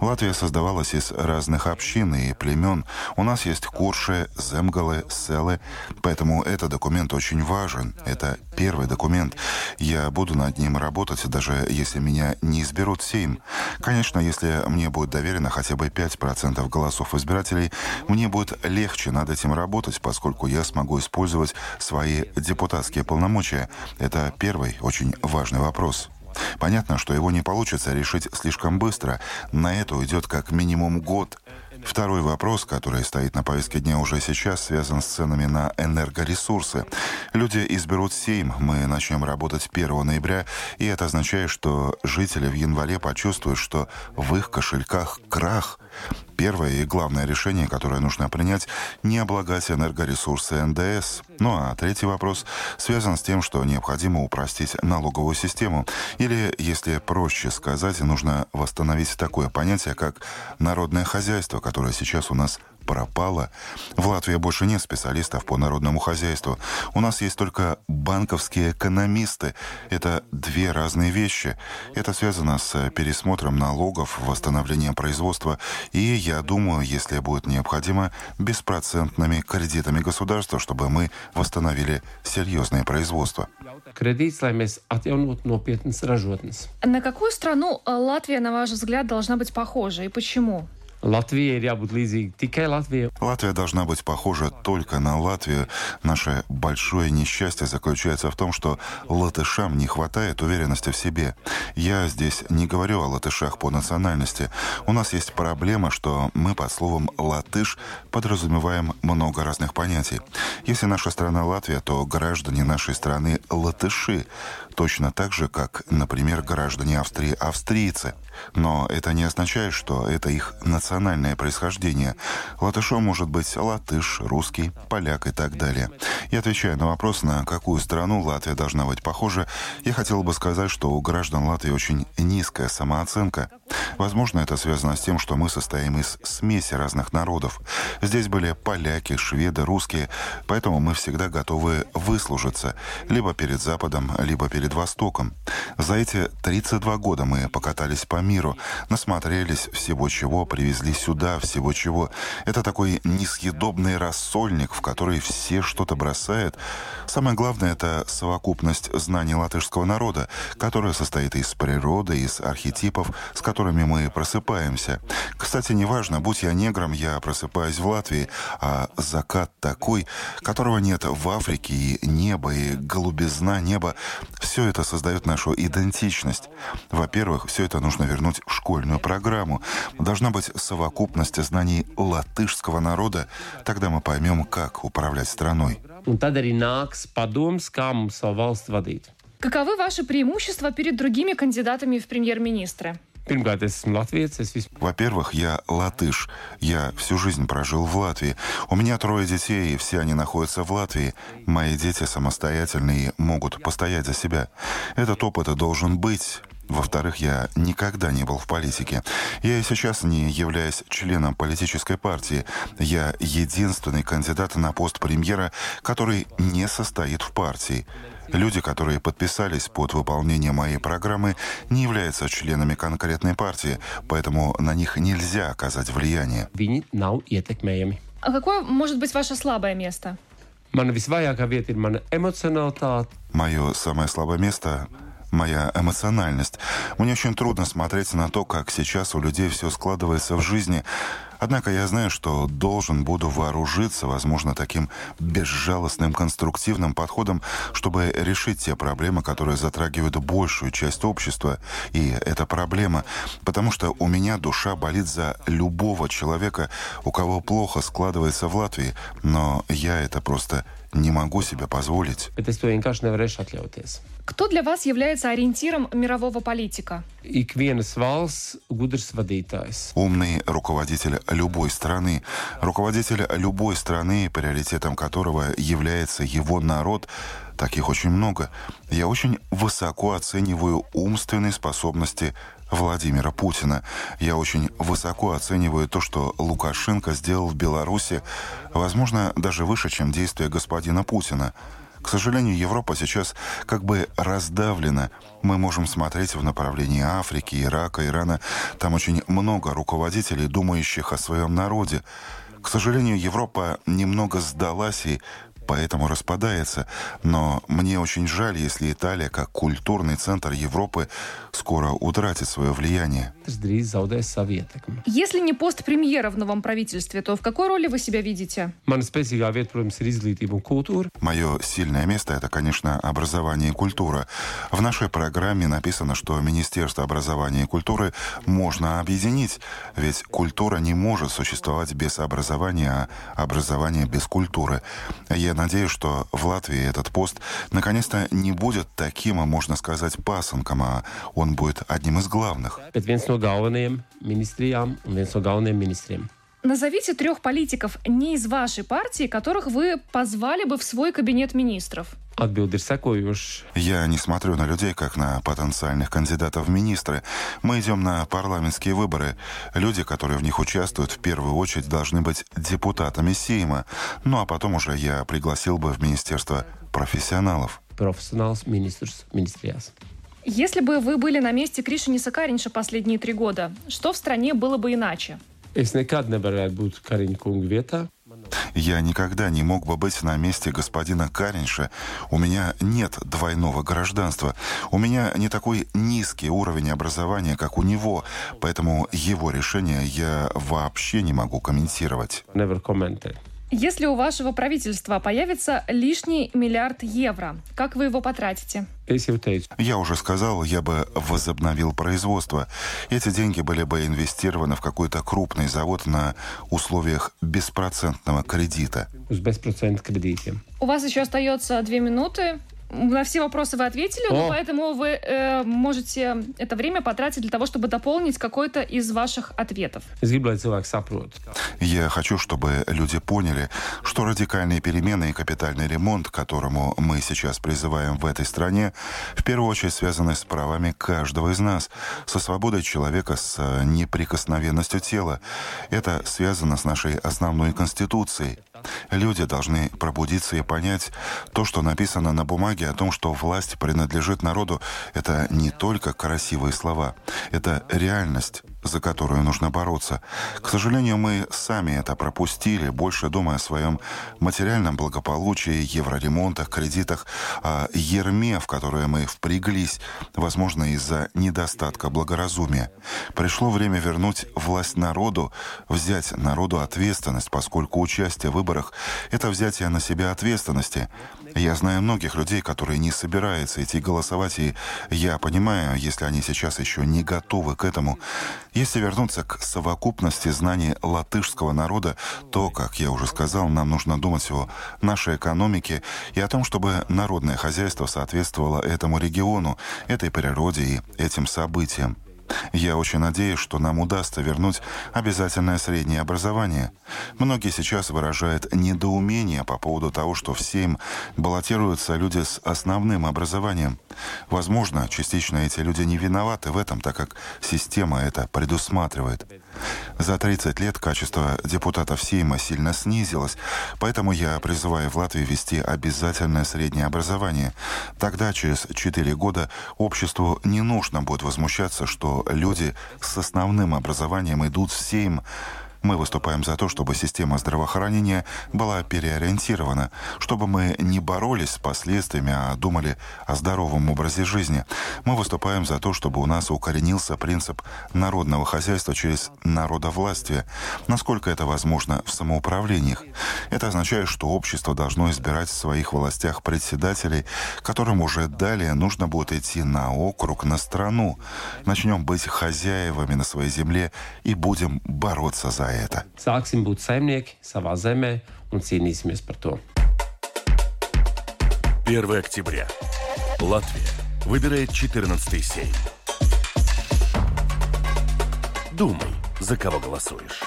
Латвия создавалась из разных общин и племен. У нас есть курши, земгалы, селы. Поэтому этот документ очень важен. Это первый документ. Я буду над ним работать, даже если меня не изберут Сейм. Конечно, если мне будет доверено хотя бы 5% голосов избирателей, мне будет легче над этим работать, поскольку я смогу использовать свои депутатские полномочия. Это первый очень важный вопрос. Понятно, что его не получится решить слишком быстро. На это уйдет как минимум год. Второй вопрос, который стоит на повестке дня уже сейчас, связан с ценами на энергоресурсы. Люди изберут Сейм, мы начнем работать 1 ноября, и это означает, что жители в январе почувствуют, что в их кошельках крах. Первое и главное решение, которое нужно принять, не облагать энергоресурсы НДС. Ну а третий вопрос связан с тем, что необходимо упростить налоговую систему. Или, если проще сказать, нужно восстановить такое понятие, как народное хозяйство, которое сейчас у нас пропала. В Латвии больше нет специалистов по народному хозяйству. У нас есть только банковские экономисты. Это две разные вещи. Это связано с пересмотром налогов, восстановлением производства и, я думаю, если будет необходимо, беспроцентными кредитами государства, чтобы мы восстановили серьезное производство. На какую страну Латвия, на ваш взгляд, должна быть похожа и почему? Латвия jābūt līdzīga tikai Латвия. Латвия должна быть похожа только на Латвию. Наше большое несчастье заключается в том, что латышам не хватает уверенности в себе. Я здесь не говорю о латышах по национальности. У нас есть проблема, что мы под словом «латыш» подразумеваем много разных понятий. Если наша страна Латвия, то граждане нашей страны – латыши. Точно так же, как, например, граждане Австрии – австрийцы. Но это не означает, что это их национальное происхождение. Латышом может быть латыш, русский, поляк и так далее. И отвечая на вопрос, на какую страну Латвия должна быть похожа, я хотел бы сказать, что у граждан Латвии очень низкая самооценка. Возможно, это связано с тем, что мы состоим из смеси разных народов. Здесь были поляки, шведы, русские, поэтому мы всегда готовы выслужиться либо перед Западом, либо перед Востоком. За эти 32 года мы покатались по миру, насмотрелись всего чего, привезли сюда всего чего. Это такой несъедобный рассольник, в который все что-то бросают. Самое главное — это совокупность знаний латышского народа, которая состоит из природы, из архетипов, с которыми мы просыпаемся. Кстати, неважно, будь я негром, я просыпаюсь в Латвии, а закат такой, которого нет в Африке, и небо, и голубизна неба — все это создает нашу идентичность. Во-первых, все это нужно вернуть в школьную программу. Должна быть совокупность знаний латышского народа. Тогда мы поймем, как управлять страной. Каковы ваши преимущества перед другими кандидатами в премьер-министры? Во-первых, я латыш. Я всю жизнь прожил в Латвии. У меня трое детей, и все они находятся в Латвии. Мои дети самостоятельные и могут постоять за себя. Этот опыт должен быть. Во-вторых, я никогда не был в политике. Я и сейчас не являюсь членом политической партии. Я единственный кандидат на пост премьера, который не состоит в партии. Люди, которые подписались под выполнение моей программы, не являются членами конкретной партии, поэтому на них нельзя оказать влияние. А какое может быть ваше слабое место? Мое самое слабое место моя эмоциональность. Мне очень трудно смотреть на то, как сейчас у людей все складывается в жизни. Однако я знаю, что должен буду вооружиться, возможно, таким безжалостным конструктивным подходом, чтобы решить те проблемы, которые затрагивают большую часть общества. И это проблема, потому что у меня душа болит за любого человека, у кого плохо складывается в Латвии, но я это просто не могу себе позволить. Это Кто для вас является ориентиром мирового политика? Умный руководитель любой страны. Руководитель любой страны, приоритетом которого является его народ, таких очень много. Я очень высоко оцениваю умственные способности Владимира Путина. Я очень высоко оцениваю то, что Лукашенко сделал в Беларуси, возможно, даже выше, чем действия господина Путина. К сожалению, Европа сейчас как бы раздавлена. Мы можем смотреть в направлении Африки, Ирака, Ирана. Там очень много руководителей, думающих о своем народе. К сожалению, Европа немного сдалась и поэтому распадается. Но мне очень жаль, если Италия, как культурный центр Европы, скоро утратит свое влияние. Если не пост премьера в новом правительстве, то в какой роли вы себя видите? Мое сильное место – это, конечно, образование и культура. В нашей программе написано, что Министерство образования и культуры можно объединить, ведь культура не может существовать без образования, а образование без культуры. Я надеюсь, что в Латвии этот пост наконец-то не будет таким, а можно сказать, пасынком, а он будет одним из главных. Назовите трех политиков не из вашей партии, которых вы позвали бы в свой кабинет министров. Я не смотрю на людей, как на потенциальных кандидатов в министры. Мы идем на парламентские выборы. Люди, которые в них участвуют, в первую очередь должны быть депутатами Сейма. Ну а потом уже я пригласил бы в министерство профессионалов. Профессионалс министрс министриас. Если бы вы были на месте Кришиниса Каринша последние три года, что в стране было бы иначе? Я никогда не мог бы быть на месте господина Каринша. У меня нет двойного гражданства. У меня не такой низкий уровень образования, как у него, поэтому его решение я вообще не могу комментировать. Если у вашего правительства появится лишний миллиард евро, как вы его потратите? Я уже сказал, я бы возобновил производство. Эти деньги были бы инвестированы в какой-то крупный завод на условиях беспроцентного кредита. У вас еще остается две минуты. На все вопросы вы ответили, но поэтому вы э, можете это время потратить для того, чтобы дополнить какой-то из ваших ответов. Я хочу, чтобы люди поняли, что радикальные перемены и капитальный ремонт, к которому мы сейчас призываем в этой стране, в первую очередь связаны с правами каждого из нас, со свободой человека, с неприкосновенностью тела. Это связано с нашей основной конституцией. Люди должны пробудиться и понять то, что написано на бумаге о том, что власть принадлежит народу. Это не только красивые слова, это реальность за которую нужно бороться. К сожалению, мы сами это пропустили, больше думая о своем материальном благополучии, евроремонтах, кредитах, о ерме, в которое мы впряглись, возможно, из-за недостатка благоразумия. Пришло время вернуть власть народу, взять народу ответственность, поскольку участие в выборах — это взятие на себя ответственности. Я знаю многих людей, которые не собираются идти голосовать, и я понимаю, если они сейчас еще не готовы к этому. Если вернуться к совокупности знаний латышского народа, то, как я уже сказал, нам нужно думать о нашей экономике и о том, чтобы народное хозяйство соответствовало этому региону, этой природе и этим событиям. Я очень надеюсь, что нам удастся вернуть обязательное среднее образование. Многие сейчас выражают недоумение по поводу того, что в СЕМ баллотируются люди с основным образованием. Возможно, частично эти люди не виноваты в этом, так как система это предусматривает. За 30 лет качество депутатов Сейма сильно снизилось, поэтому я призываю в Латвии ввести обязательное среднее образование. Тогда, через 4 года, обществу не нужно будет возмущаться, что люди с основным образованием идут в Сейм, мы выступаем за то, чтобы система здравоохранения была переориентирована, чтобы мы не боролись с последствиями, а думали о здоровом образе жизни. Мы выступаем за то, чтобы у нас укоренился принцип народного хозяйства через народовластие, насколько это возможно в самоуправлениях. Это означает, что общество должно избирать в своих властях председателей, которым уже далее нужно будет идти на округ, на страну. Начнем быть хозяевами на своей земле и будем бороться за это. Sāksim būt saimnieki savā zemē un cīnīsimies par to. 1 октября. Латвия выбирает 14-й сейм. Думай, за кого голосуешь.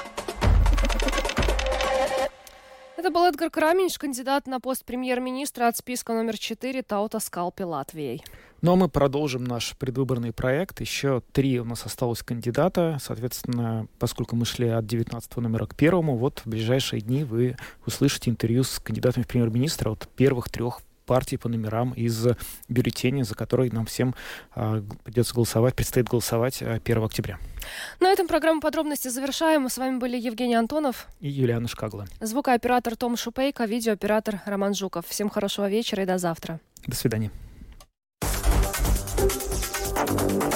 Это был Эдгар Краминч, кандидат на пост премьер-министра от списка номер 4 Таута Скалпи Латвией. Ну а мы продолжим наш предвыборный проект. Еще три у нас осталось кандидата. Соответственно, поскольку мы шли от 19 номера к первому, вот в ближайшие дни вы услышите интервью с кандидатами в премьер-министра от первых трех партий по номерам из бюллетеня, за который нам всем э, придется голосовать, предстоит голосовать 1 октября. На этом программу подробности завершаем. Мы с вами были Евгений Антонов и Юлиана Шкагла. Звукооператор Том Шупейко, видеооператор Роман Жуков. Всем хорошего вечера и до завтра. До свидания.